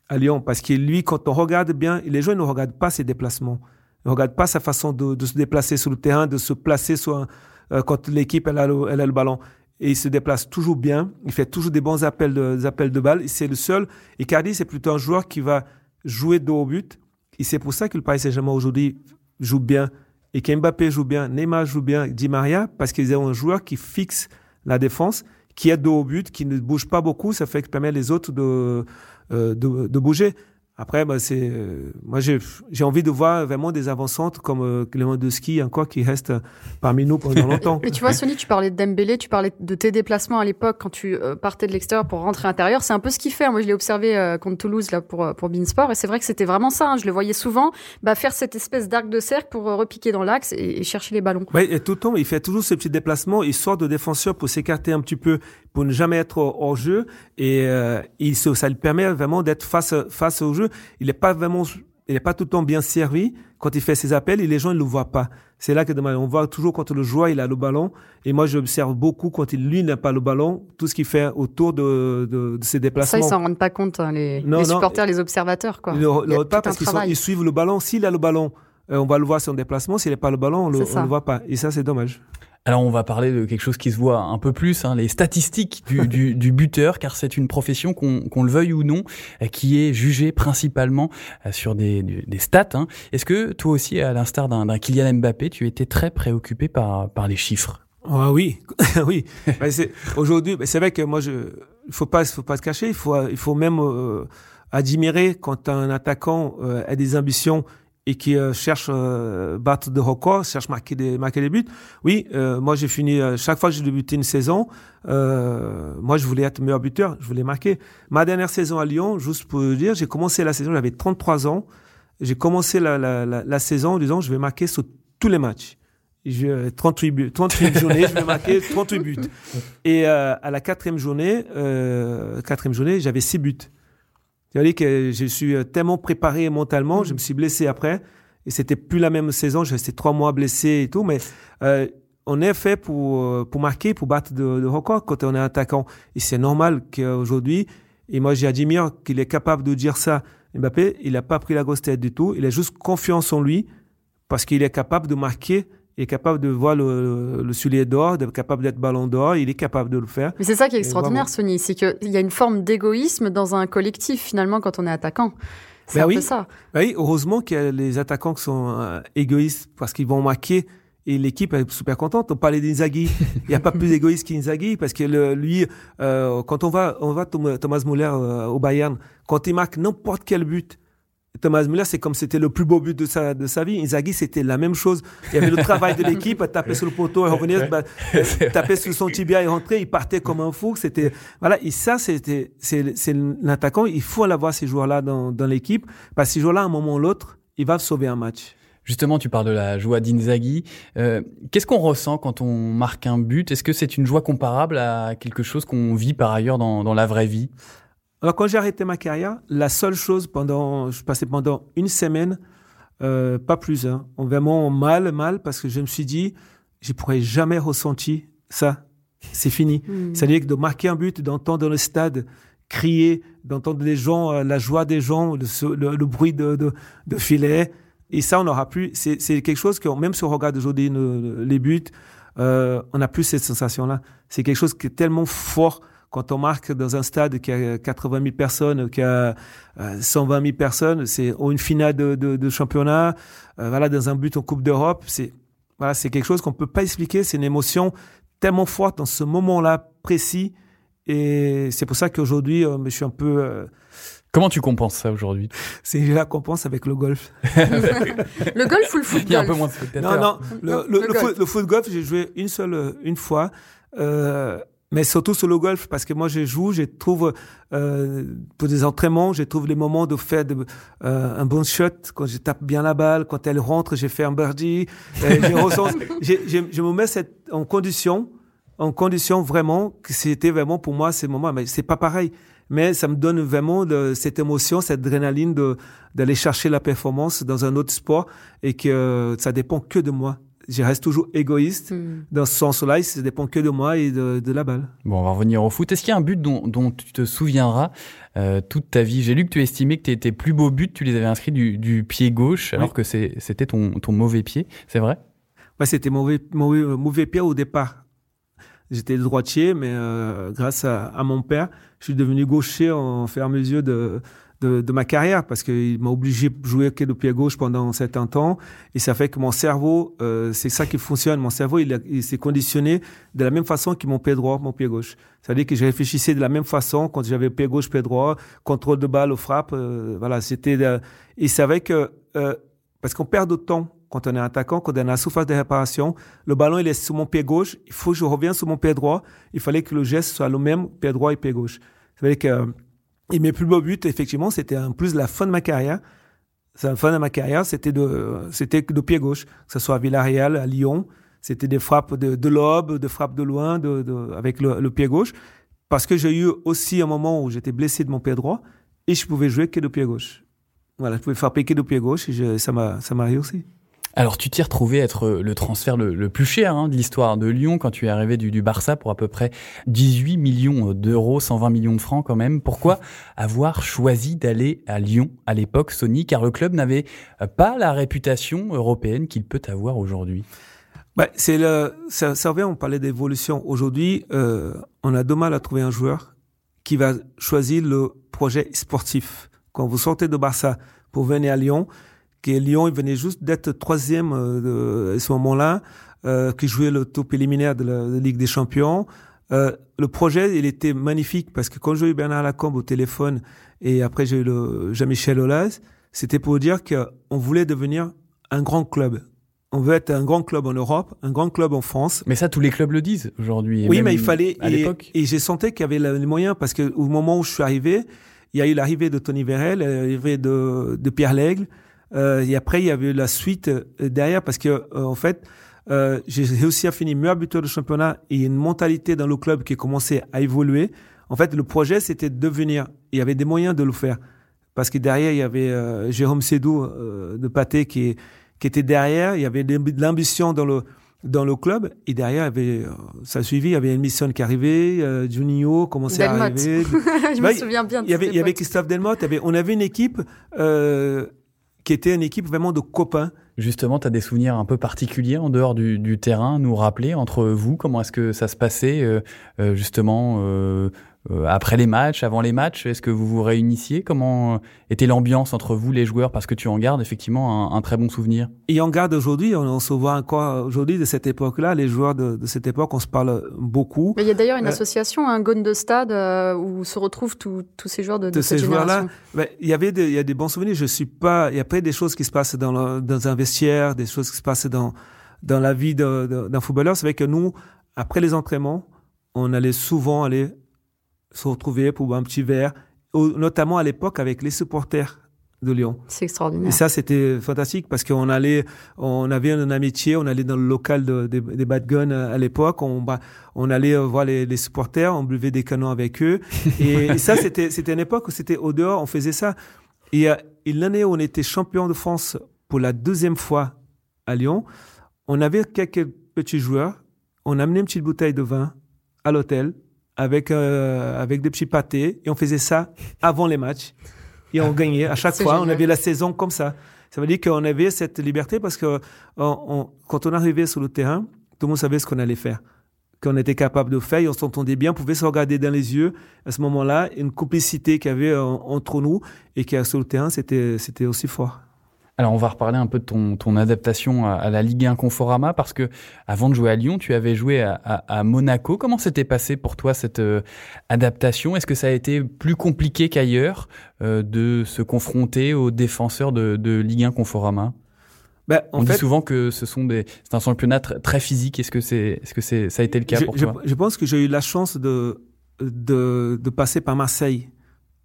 Speaker 2: à Lyon. Parce que lui, quand on regarde bien, les gens ne regardent pas ses déplacements. Ils ne regardent pas sa façon de, se déplacer sur le terrain, de se placer euh, quand l'équipe elle a, le, ballon. Et il se déplace toujours bien, il fait toujours des bons appels de, des appels balles. C'est le seul. Et Cardi, c'est plutôt un joueur qui va jouer dos au but. Et c'est pour ça que le Paris Saint-Germain aujourd'hui joue bien et qu'Mbappé joue bien, Neymar joue bien, Di Maria, parce qu'ils ont un joueur qui fixe la défense, qui dos au but, qui ne bouge pas beaucoup, ça fait que permet les autres de, euh, de, de bouger. Après, bah, c'est, euh, moi, j'ai, j'ai envie de voir vraiment des avancantes comme euh, Clément de ski encore qui reste parmi nous pendant longtemps.
Speaker 3: Mais tu vois, Sony, tu parlais de Dembélé, tu parlais de tes déplacements à l'époque quand tu euh, partais de l'extérieur pour rentrer à l'intérieur. C'est un peu ce qu'il fait. Moi, je l'ai observé euh, contre Toulouse là pour pour Beansport et c'est vrai que c'était vraiment ça. Hein. Je le voyais souvent, bah, faire cette espèce d'arc de cercle pour repiquer dans l'axe et, chercher les ballons.
Speaker 2: Oui, et tout le temps, il fait toujours ces petits déplacements. Il sort de défenseur pour s'écarter un petit peu, pour ne jamais être hors jeu et il ça lui permet vraiment d'être face face au jeu. Il est pas vraiment, il pas tout le temps bien servi quand il fait ses appels et les gens ne le voient pas. C'est là que on voit toujours quand le joueur il a le ballon et moi j'observe beaucoup quand il lui n'a pas le ballon tout ce qu'il fait autour de, de, de, ses déplacements.
Speaker 3: Ça ils s'en rendent pas compte hein, les, les supporters, les observateurs quoi.
Speaker 2: Ils ne pas parce qu'ils suivent le ballon. S'il a le ballon, euh, on va le voir sur un déplacement. S'il n'a pas le ballon, on le, on le voit pas. Et ça c'est dommage.
Speaker 1: Alors on va parler de quelque chose qui se voit un peu plus, hein, les statistiques du, du, du, buteur, car c'est une profession qu'on le veuille ou non, euh, qui est jugée principalement euh, sur des, des stats. Hein. Est-ce que toi aussi, à l'instar d'un Kylian Mbappé, tu étais très préoccupé par, par les chiffres?
Speaker 2: Ah oui, oui. Aujourd'hui, c'est vrai que moi, je, il faut pas, faut pas se cacher. Il faut, il faut même euh, admirer quand un attaquant a des ambitions et qui euh, cherche euh, battre de records, cherche marquer des marquer des buts. Oui, euh, moi j'ai fini euh, chaque fois que j'ai débuté une saison, euh, moi je voulais être meilleur buteur, je voulais marquer. Ma dernière saison à Lyon, juste pour vous dire, j'ai commencé la saison, j'avais 33 ans. J'ai commencé la, la, la, la, saison en disant je vais marquer sur tous les matchs. Je, 38 buts, 38 journées, je vais marquer 38 buts. Et à la quatrième journée, quatrième journée, j'avais 6 buts. Que je suis euh, tellement préparé mentalement, je me suis blessé après, et c'était plus la même saison, j'ai resté trois mois blessé et tout, mais euh, on est fait pour, euh, pour marquer, pour battre de, de record quand on est attaquant. Et c'est normal qu'aujourd'hui, et moi j'admire qu'il est capable de dire ça. Mbappé, il n'a pas pris la grosse tête du tout, il a juste confiance en lui, parce qu'il est capable de marquer est capable de voir le, le soulier d'or, capable d'être ballon d'or, il est capable de le faire.
Speaker 3: Mais c'est ça qui est extraordinaire, Sony, c'est qu'il y a une forme d'égoïsme dans un collectif, finalement, quand on est attaquant. C'est ben un
Speaker 2: oui.
Speaker 3: peu ça.
Speaker 2: Ben oui, heureusement qu'il y a les attaquants qui sont euh, égoïstes parce qu'ils vont marquer et l'équipe est super contente. On parlait d'Inzaghi. Il n'y a pas plus égoïste qu'Inzaghi parce que le, lui, euh, quand on va, on va Thomas Muller euh, au Bayern, quand il marque n'importe quel but, Thomas Müller, c'est comme c'était le plus beau but de sa, de sa vie. Inzaghi, c'était la même chose. Il y avait le travail de l'équipe, taper sur le poteau et revenir, bah, taper sur son tibia et rentrer, il partait comme un fou. C'était, voilà. Et ça, c'était, c'est, c'est l'attaquant. Il faut l'avoir, ces joueurs-là, dans, dans l'équipe. Parce que ces joueurs-là, à un moment ou l'autre, ils vont sauver un match.
Speaker 1: Justement, tu parles de la joie d'Inzaghi. Euh, Qu'est-ce qu'on ressent quand on marque un but? Est-ce que c'est une joie comparable à quelque chose qu'on vit par ailleurs dans, dans la vraie vie?
Speaker 2: Alors quand j'ai arrêté ma carrière, la seule chose pendant, je passais pendant une semaine, euh, pas plus, hein, vraiment mal, mal, parce que je me suis dit, je pourrais jamais ressentir ça. C'est fini. Mmh. C'est-à-dire que de marquer un but, d'entendre le stade crier, d'entendre les gens, euh, la joie des gens, le, le, bruit de, de, de, filet, et ça, on n'aura plus. C'est quelque chose que, même si on regarde aujourd'hui les buts, euh, on n'a plus cette sensation-là. C'est quelque chose qui est tellement fort quand on marque dans un stade qui a 80 000 personnes, qui a 120 euh, 000 personnes, c'est une finale de, de, de championnat, euh, voilà, dans un but en Coupe d'Europe, c'est voilà, c'est quelque chose qu'on peut pas expliquer. C'est une émotion tellement forte dans ce moment-là précis, et c'est pour ça qu'aujourd'hui, euh, je suis un peu
Speaker 1: Comment tu compenses ça aujourd'hui
Speaker 2: C'est la compense avec le golf.
Speaker 3: le golf ou le foot
Speaker 1: Il y a un peu moins de spectateurs.
Speaker 2: Non, non. Le, le, le, foot, le foot golf, j'ai joué une seule, une fois. Euh, mais surtout sur le golf parce que moi je joue, je trouve euh, pour des entraînements, je trouve les moments de faire de, euh, un bon shot. Quand je tape bien la balle, quand elle rentre, j'ai fait un birdie, euh, je, ressens, je, je, je, me mets cette, en condition, en condition vraiment que c'était vraiment pour moi ces moments, mais c'est pas pareil. Mais ça me donne vraiment de, cette émotion, cette adrénaline de d'aller chercher la performance dans un autre sport et que ça dépend que de moi je reste toujours égoïste hmm. dans ce sens-là. Ça dépend que de moi et de, de, la balle.
Speaker 1: Bon, on va revenir au foot. Est-ce qu'il y a un but dont, dont tu te souviendras euh, toute ta vie? J'ai lu que tu estimais que tes plus beaux buts, tu les avais inscrits du, du pied gauche, alors que c'était ton, ton mauvais pied. C'est vrai?
Speaker 2: Ouais, c'était mauvais, mauvais, mauvais pied au départ. J'étais droitier, mais euh, grâce à, à, mon père, je suis devenu gaucher en à mesure de, de, de ma carrière parce qu'il m'a obligé de jouer que le pied gauche pendant un certain temps et ça fait que mon cerveau, euh, c'est ça qui fonctionne. Mon cerveau, il, s'est conditionné de la même façon que mon pied droit, mon pied gauche. C'est-à-dire que je réfléchissais de la même façon quand j'avais pied gauche, pied droit, contrôle de balle, frappe. Euh, voilà, c'était. Euh, il savait que euh, parce qu'on perd de temps quand on est attaquant, quand on est à la surface de réparation, le ballon il est sur mon pied gauche, il faut que je revienne sur mon pied droit. Il fallait que le geste soit le même, pied droit et pied gauche. Ça veut dire que et mes plus beaux buts, effectivement, c'était en plus la fin de ma carrière. La fin de ma carrière, c'était de, c'était de pied gauche, que ce soit à Villarreal, à Lyon. C'était des frappes de, de lobe, de frappes de loin, de, de avec le, pied gauche. Parce que j'ai eu aussi un moment où j'étais blessé de mon pied droit et je pouvais jouer que de pied gauche. Voilà, je pouvais frapper que de pied gauche et ça m'a, ça m'a réussi.
Speaker 1: Alors tu t'y retrouvé être le transfert le, plus cher hein, de l'histoire de Lyon quand tu es arrivé du, du, Barça pour à peu près 18 millions d'euros, 120 millions de francs quand même. Pourquoi avoir choisi d'aller à Lyon à l'époque, Sony? Car le club n'avait pas la réputation européenne qu'il peut avoir aujourd'hui.
Speaker 2: Bah, c'est le, ça, ça revient, on parlait d'évolution. Aujourd'hui, euh, on a de mal à trouver un joueur qui va choisir le projet sportif. Quand vous sortez de Barça pour venir à Lyon, que Lyon il venait juste d'être troisième euh, à ce moment-là, euh, qui jouait le top préliminaire de la, Ligue des Champions. Euh, le projet, il était magnifique parce que quand j'ai eu Bernard Lacombe au téléphone et après j'ai eu le Jean-Michel Aulas, c'était pour dire qu'on voulait devenir un grand club. On veut être un grand club en Europe, un grand club en France.
Speaker 1: Mais ça, tous les clubs le disent aujourd'hui.
Speaker 2: Oui, mais il fallait. À et, et j'ai senti qu'il y avait les moyens parce que au moment où je suis arrivé, il y a eu l'arrivée de Tony Vérel, l'arrivée de, de Pierre Lègle, et après, il y avait la suite euh, derrière parce que, euh, en fait, euh, j'ai réussi à finir meilleur buteur de championnat et une mentalité dans le club qui commençait à évoluer. En fait, le projet, c'était de devenir. Il y avait des moyens de le faire. Parce que derrière, il y avait euh, Jérôme Sédou de Pâté qui, qui était derrière. Il y avait de l'ambition dans le, dans le club. Et derrière, il y avait, ça a suivi. Il y avait une mission qui arrivait. Euh, Juninho commençait
Speaker 3: Delmotte.
Speaker 2: à arriver.
Speaker 3: Je me souviens bien de
Speaker 2: Il y avait, il y avait Christophe Delmotte. Il y avait, on avait une équipe euh, qui était une équipe vraiment de copains.
Speaker 1: Justement, tu as des souvenirs un peu particuliers en dehors du, du terrain, nous rappeler entre vous, comment est-ce que ça se passait, euh, euh, justement, euh, après les matchs, avant les matchs Est-ce que vous vous réunissiez? Comment était l'ambiance entre vous, les joueurs? Parce que tu en gardes effectivement un, très bon souvenir.
Speaker 2: Et on garde aujourd'hui, on, se voit encore aujourd'hui de cette époque-là. Les joueurs de, cette époque, on se parle beaucoup.
Speaker 3: Mais il y a d'ailleurs une association, un Gone de Stade, où se retrouvent tous ces joueurs de, de, de ces joueurs-là.
Speaker 2: Ben, il y avait des, il y a des bons souvenirs. Je suis pas. Il y a pas des choses qui se passent dans, dans un vestiaire, des choses qui se passent dans dans la vie d'un footballeur. C'est vrai que nous, après les entraînements, on allait souvent aller se retrouver pour boire un petit verre, notamment à l'époque avec les supporters de Lyon.
Speaker 3: C'est extraordinaire.
Speaker 2: Et ça, c'était fantastique parce qu'on allait, on avait une amitié, on allait dans le local de, des Bad Guns à l'époque, on, on allait voir les, les, supporters, on buvait des canons avec eux. Et, ça, c'était, c'était une époque où c'était au dehors, on faisait ça. Et, et l'année où on était champion de France pour la deuxième fois à Lyon, on avait quelques petits joueurs, on amenait une petite bouteille de vin à l'hôtel avec euh, avec des petits pâtés et on faisait ça avant les matchs et on gagnait à chaque fois. On avait la saison comme ça. Ça veut dire qu'on avait cette liberté parce que quand on arrivait sur le terrain, tout le monde savait ce qu'on allait faire, qu'on était capable de faire, et on s'entendait bien, on pouvait se regarder dans les yeux. À ce moment-là, une complicité qu'il y avait entre nous et qui sur le terrain, c'était c'était aussi fort.
Speaker 1: Alors on va reparler un peu de ton, ton adaptation à, la Ligue 1 Conforama parce que avant de jouer à Lyon, tu avais joué à, à, Monaco. Comment s'était passé pour toi cette euh, adaptation? Est-ce que ça a été plus compliqué qu'ailleurs euh, de se confronter aux défenseurs de, de Ligue 1 Conforama? Ben, on dit souvent que ce sont des, c'est un championnat très physique. Est-ce que c'est, est-ce que c'est, ça a été le cas pour toi?
Speaker 2: je, je pense que j'ai eu la chance de, de, de passer par Marseille.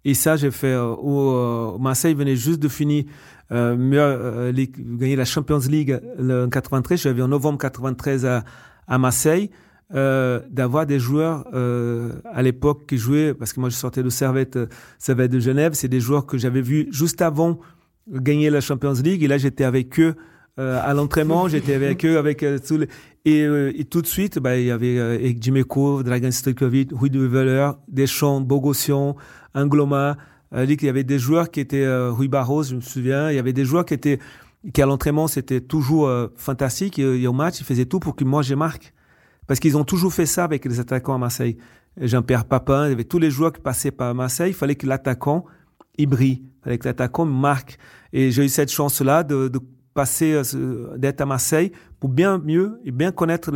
Speaker 2: Et ça, j'ai fait euh, où Marseille venait juste de finir euh, euh, gagner la Champions League en 93. J'avais en novembre 93 à, à Marseille. Euh, d'avoir des joueurs euh, à l'époque qui jouaient, parce que moi je sortais de Servette, euh, Servette de Genève, c'est des joueurs que j'avais vus juste avant gagner la Champions League, et là j'étais avec eux euh, à l'entraînement, j'étais avec eux, avec tous les... Et, et, tout de suite, bah, il y avait euh, Jiméco, Dragan Stojkovic, Rui de Deschamps, Bogossian, Angloma, euh, il y avait des joueurs qui étaient euh, Rui Barros, je me souviens. Il y avait des joueurs qui étaient qui à l'entraînement c'était toujours euh, fantastique et, au match ils faisaient tout pour que moi je marque parce qu'ils ont toujours fait ça avec les attaquants à Marseille. Jean-Pierre Papin, il y avait tous les joueurs qui passaient par Marseille. Il fallait que l'attaquant il brille, il fallait que l'attaquant marque. Et j'ai eu cette chance là de, de passer d'être à Marseille pour bien mieux et bien connaître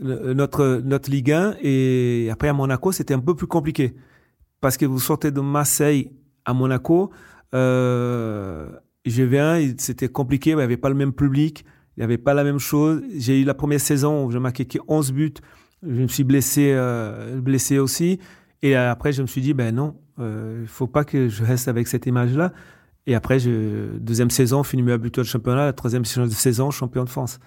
Speaker 2: notre notre Ligue 1 et après à Monaco c'était un peu plus compliqué parce que vous sortez de Marseille à Monaco, euh, je viens, c'était compliqué, il n'y avait pas le même public, il n'y avait pas la même chose. J'ai eu la première saison où je marquais 11 buts, je me suis blessé, euh, blessé aussi. Et après, je me suis dit, ben non, euh, il faut pas que je reste avec cette image-là. Et après, je, deuxième saison, fini meilleur buteur de championnat, la troisième saison, champion de France.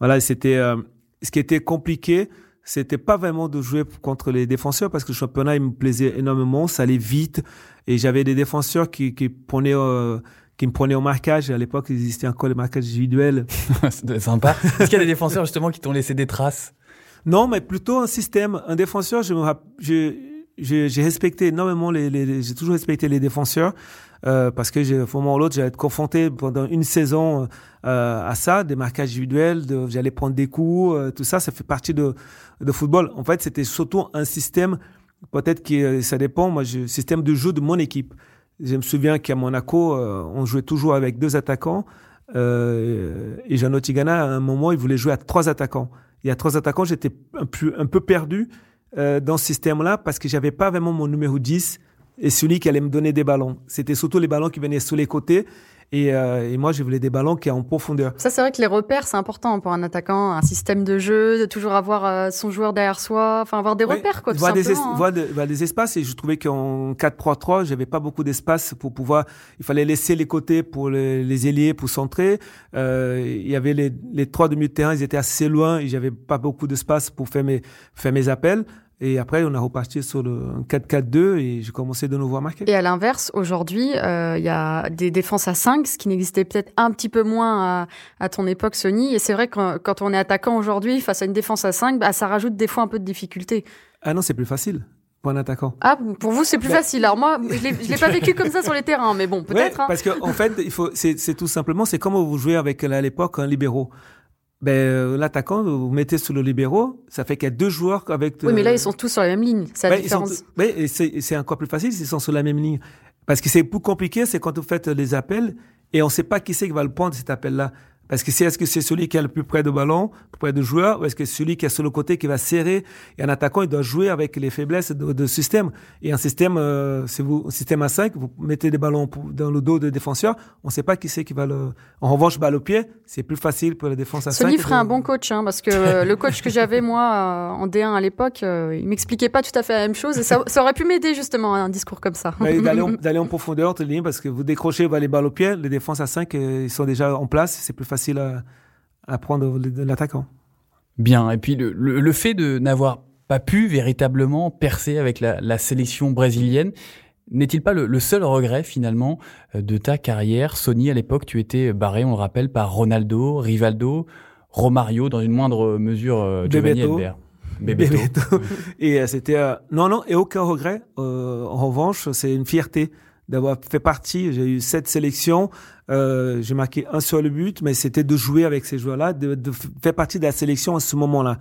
Speaker 2: Voilà, c'était euh, ce qui était compliqué c'était pas vraiment de jouer contre les défenseurs parce que le championnat il me plaisait énormément, ça allait vite et j'avais des défenseurs qui qui prenaient euh, qui me prenaient au marquage. À l'époque, il existait encore le marquage individuel.
Speaker 1: C'était sympa. Est-ce qu'il y a des défenseurs justement qui t'ont laissé des traces?
Speaker 2: Non, mais plutôt un système. Un défenseur, je me j'ai respecté énormément les, les j'ai toujours respecté les défenseurs. Euh, parce que j'ai, un moment ou l'autre, j'allais être confronté pendant une saison euh, à ça, des marquages individuels, de, j'allais prendre des coups, euh, tout ça, ça fait partie de, de football. En fait, c'était surtout un système, peut-être que ça dépend, moi, je, système de jeu de mon équipe. Je me souviens qu'à Monaco, on jouait toujours avec deux attaquants. et Jean Tigana, à un moment, il voulait jouer à trois attaquants. Et à trois attaquants, j'étais un peu perdu dans ce système-là parce que j'avais pas vraiment mon numéro 10 et celui qui allait me donner des ballons. C'était surtout les ballons qui venaient sous les côtés. Et, euh, et, moi, je voulais des ballons qui en profondeur.
Speaker 3: Ça, c'est vrai que les repères, c'est important pour un attaquant, un système de jeu, de toujours avoir euh, son joueur derrière soi, enfin avoir des repères, quoi. Tout voir,
Speaker 2: des,
Speaker 3: hein.
Speaker 2: voir, des espaces. Et je trouvais qu'en 4-3-3, j'avais pas beaucoup d'espace pour pouvoir. Il fallait laisser les côtés pour les, les ailiers pour centrer. Euh, il y avait les, les trois demi de terrain, ils étaient assez loin et j'avais pas beaucoup d'espace pour faire mes faire mes appels. Et après, on a reparti sur le 4-4-2 et j'ai commencé de nouveau à marquer.
Speaker 3: Et à l'inverse, aujourd'hui, euh, il y a des défenses à 5, ce qui n'existait peut-être un petit peu moins à, à ton époque, Sony. Et c'est vrai que quand on est attaquant aujourd'hui, face à une défense à 5, bah, ça rajoute des fois un peu de difficulté.
Speaker 2: Ah non, c'est plus facile pour un attaquant.
Speaker 3: Ah, pour vous, c'est plus facile. Alors moi, je l'ai pas vécu comme ça sur les terrains, mais bon, peut-être.
Speaker 2: Ouais, hein. Parce qu'en en fait, c'est tout simplement, c'est comme vous jouez avec à l'époque un libéraux. Ben, euh, l'attaquant, vous mettez sur le libéraux, ça fait qu'il y a deux joueurs avec.
Speaker 3: Oui, mais là, ils sont tous sur la même ligne. C'est la différence.
Speaker 2: et c'est encore plus facile s'ils sont sur la même ligne. Parce que c'est plus compliqué, c'est quand vous faites les appels et on ne sait pas qui c'est qui va le prendre cet appel-là. Parce que c'est est-ce que c'est celui qui est le plus près du ballon, près du joueur, ou est-ce que c'est celui qui est sur le côté qui va serrer Et un attaquant, il doit jouer avec les faiblesses de, de système. Et un système, euh, c'est vous, un système à 5, vous mettez des ballons dans le dos de défenseur, on ne sait pas qui c'est qui va le. En revanche, balle au pied, c'est plus facile pour la défense à 5.
Speaker 3: Soli ferait un bon coach, hein, parce que euh, le coach que j'avais moi euh, en D1 à l'époque, euh, il m'expliquait pas tout à fait la même chose et ça, ça aurait pu m'aider justement un discours comme ça.
Speaker 2: D'aller en, d'aller en profondeur entre les lignes parce que vous décrochez vous les balles au pied, les défenses à 5 ils sont déjà en place, c'est plus facile à, à prendre l'attaquant.
Speaker 1: Bien. Et puis le, le, le fait de n'avoir pas pu véritablement percer avec la, la sélection brésilienne, n'est-il pas le, le seul regret finalement euh, de ta carrière? Sony, à l'époque, tu étais barré, on le rappelle, par Ronaldo, Rivaldo, Romario, dans une moindre mesure, euh, Giovanni.
Speaker 2: Bebeto. et euh, c'était euh, non non et aucun regret. Euh, en revanche, c'est une fierté d'avoir fait partie. J'ai eu sept sélections. Euh, j'ai marqué un seul but, mais c'était de jouer avec ces joueurs-là, de, de faire partie de la sélection à ce moment-là.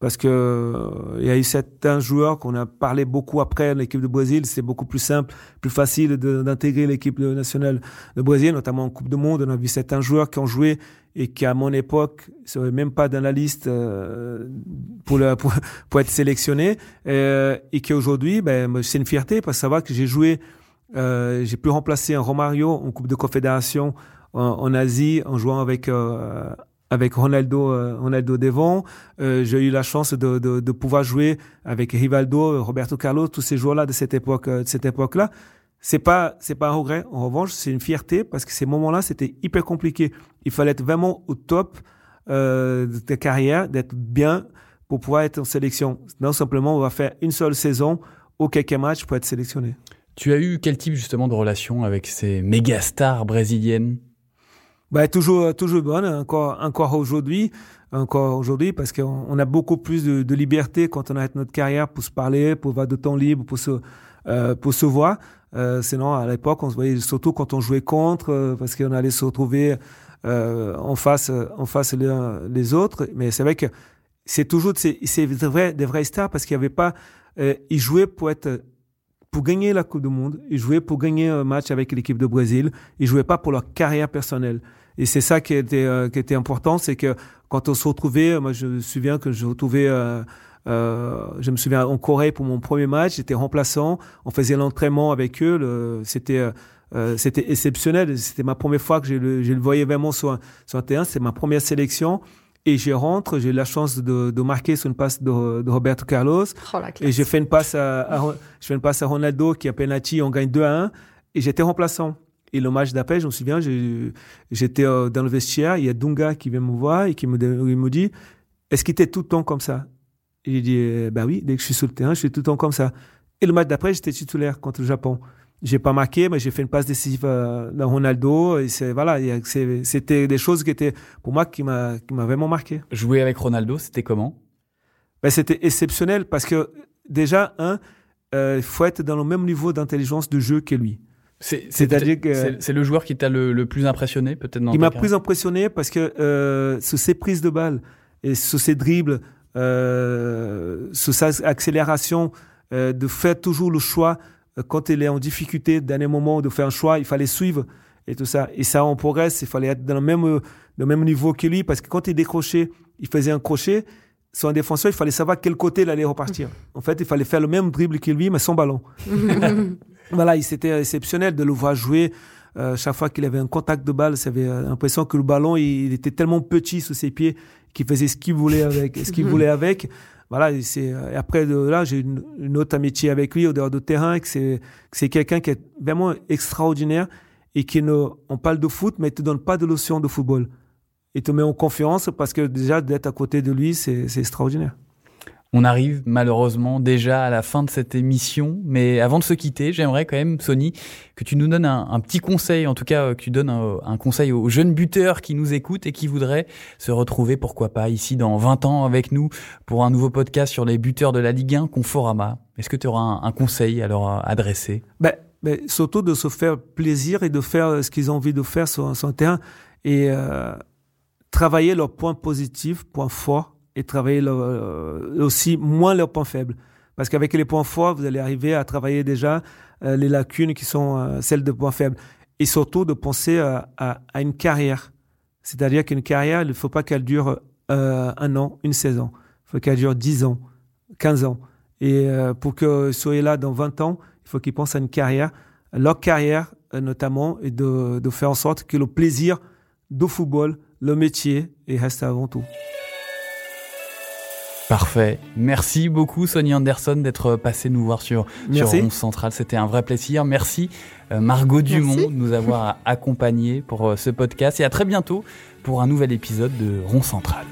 Speaker 2: Parce que euh, il y a eu certains joueurs qu'on a parlé beaucoup après l'équipe de Brésil. C'est beaucoup plus simple, plus facile d'intégrer l'équipe nationale de Brésil, notamment en Coupe du Monde. On a vu certains joueurs qui ont joué et qui, à mon époque, ne seraient même pas dans la liste euh, pour, le, pour, pour être sélectionnés. Euh, et qui aujourd'hui, ben, c'est une fierté parce que savoir que j'ai joué, euh, j'ai pu remplacer un Romario en Coupe de Confédération en, Asie en jouant avec euh, avec Ronaldo, euh, Ronaldo devant. Euh, j'ai eu la chance de, de, de pouvoir jouer avec Rivaldo, Roberto Carlos, tous ces joueurs-là de cette époque, euh, de cette époque-là. C'est pas, c'est pas un regret. En revanche, c'est une fierté parce que ces moments-là, c'était hyper compliqué. Il fallait être vraiment au top de ta carrière, d'être bien pour pouvoir être en sélection. Non simplement, on va faire une seule saison ou quelques matchs pour être sélectionné.
Speaker 1: Tu as eu quel type justement de relation avec ces méga stars brésiliennes?
Speaker 2: Bah, toujours, toujours bonne, encore, encore aujourd'hui, encore aujourd'hui, parce qu'on on a beaucoup plus de, de liberté quand on arrête notre carrière pour se parler, pour avoir de temps libre, pour se, euh, pour se voir. Euh, sinon, à l'époque, on se voyait surtout quand on jouait contre, euh, parce qu'on allait se retrouver euh, en face, en face les, les autres. Mais c'est vrai que c'est toujours, c'est, c'est des vrais, des vrais stars parce qu'il n'y avait pas, euh, ils jouaient pour être, pour gagner la Coupe du Monde, ils jouaient pour gagner un match avec l'équipe de Brésil, ils jouaient pas pour leur carrière personnelle. Et c'est ça qui était, euh, qui était important, c'est que quand on se retrouvait, moi je me souviens que je retrouvais, euh, euh, je me souviens en Corée pour mon premier match, j'étais remplaçant, on faisait l'entraînement avec eux, c'était euh, euh, c'était exceptionnel, c'était ma première fois que je le, je le voyais vraiment sur un, sur un terrain, c'est ma première sélection. Et je rentre, j'ai eu la chance de, de marquer sur une passe de, de Roberto Carlos.
Speaker 3: Oh.
Speaker 2: Et j'ai fait une passe à, à je fais une passe à Ronaldo qui a penalty, on gagne 2 à 1 et j'étais remplaçant. Et le match d'après, je me souviens, j'étais euh, dans le vestiaire, il y a Dunga qui vient me voir et qui me, il me dit Est-ce qu'il était tout le temps comme ça? Et j'ai dit euh, Bah oui, dès que je suis sur le terrain, je suis tout le temps comme ça. Et le match d'après, j'étais titulaire contre le Japon. J'ai pas marqué, mais j'ai fait une passe décisive à, à Ronaldo. Et c'est voilà, c'était des choses qui étaient pour moi qui m'a qui m'a vraiment marqué.
Speaker 1: Jouer avec Ronaldo, c'était comment?
Speaker 2: Ben, c'était exceptionnel parce que déjà, un, euh, il faut être dans le même niveau d'intelligence de jeu que lui.
Speaker 1: C'est-
Speaker 2: C'est-à-dire que-
Speaker 1: c'est le joueur qui t'a le, le plus impressionné, peut-être dans
Speaker 2: il m'a plus impressionné parce que euh, sur ses prises de balles et sur ses dribbles, euh, sur sa accélération, euh, de faire toujours le choix euh, quand il est en difficulté, dernier moment, de faire un choix, il fallait suivre et tout ça. Et ça, en progresse, il fallait être dans le même, euh, le même niveau que lui parce que quand il décrochait, il faisait un crochet. Sur un défenseur, il fallait savoir quel côté il allait repartir. En fait, il fallait faire le même dribble que lui, mais sans ballon. Voilà, il c'était exceptionnel de le voir jouer. Euh, chaque fois qu'il avait un contact de balle, j'avais euh, l'impression que le ballon, il, il était tellement petit sous ses pieds qu'il faisait ce qu'il voulait avec, ce qu'il voulait avec. Voilà, c'est et après de là, j'ai une, une autre amitié avec lui au dehors du terrain, que c'est que quelqu'un qui est vraiment extraordinaire et qui ne, on parle de foot, mais il te donne pas de notion de football. Il te met en confiance parce que déjà d'être à côté de lui, c'est extraordinaire.
Speaker 1: On arrive malheureusement déjà à la fin de cette émission, mais avant de se quitter, j'aimerais quand même, Sony, que tu nous donnes un, petit conseil, en tout cas euh, que tu donnes un, un conseil aux jeunes buteurs qui nous écoutent et qui voudraient se retrouver, pourquoi pas, ici dans 20 ans avec nous pour un nouveau podcast sur les buteurs de la Ligue 1, Conforama. Est-ce que tu auras un, un conseil à leur euh, adresser?
Speaker 2: Ben, ben, surtout de se faire plaisir et de faire ce qu'ils ont envie de faire sur, sur un terrain. Et euh, travailler leurs points positifs, points forts, et travailler euh, aussi moins leurs points faibles. Parce qu'avec les points forts, vous allez arriver à travailler déjà euh, les lacunes qui sont euh, celles de points faibles. Et surtout de penser à, une carrière. C'est-à-dire qu'une carrière, il ne faut pas qu'elle dure un an, une saison. Il faut qu'elle dure 10 ans, 15 ans. Et pour que soyez là dans 20 ans, il faut qu'ils pensent à une carrière. Leur carrière, notamment, et de, de faire en sorte que le plaisir du football, le métier, reste avant tout.
Speaker 1: Parfait. Merci beaucoup Sonia Anderson d'être passée nous voir sur, sur Central. Centrale. C'était un vrai plaisir. Merci euh, Margot Dumont de nous avoir accompagnés pour euh, ce podcast et à très bientôt pour un nouvel épisode de Rond Central.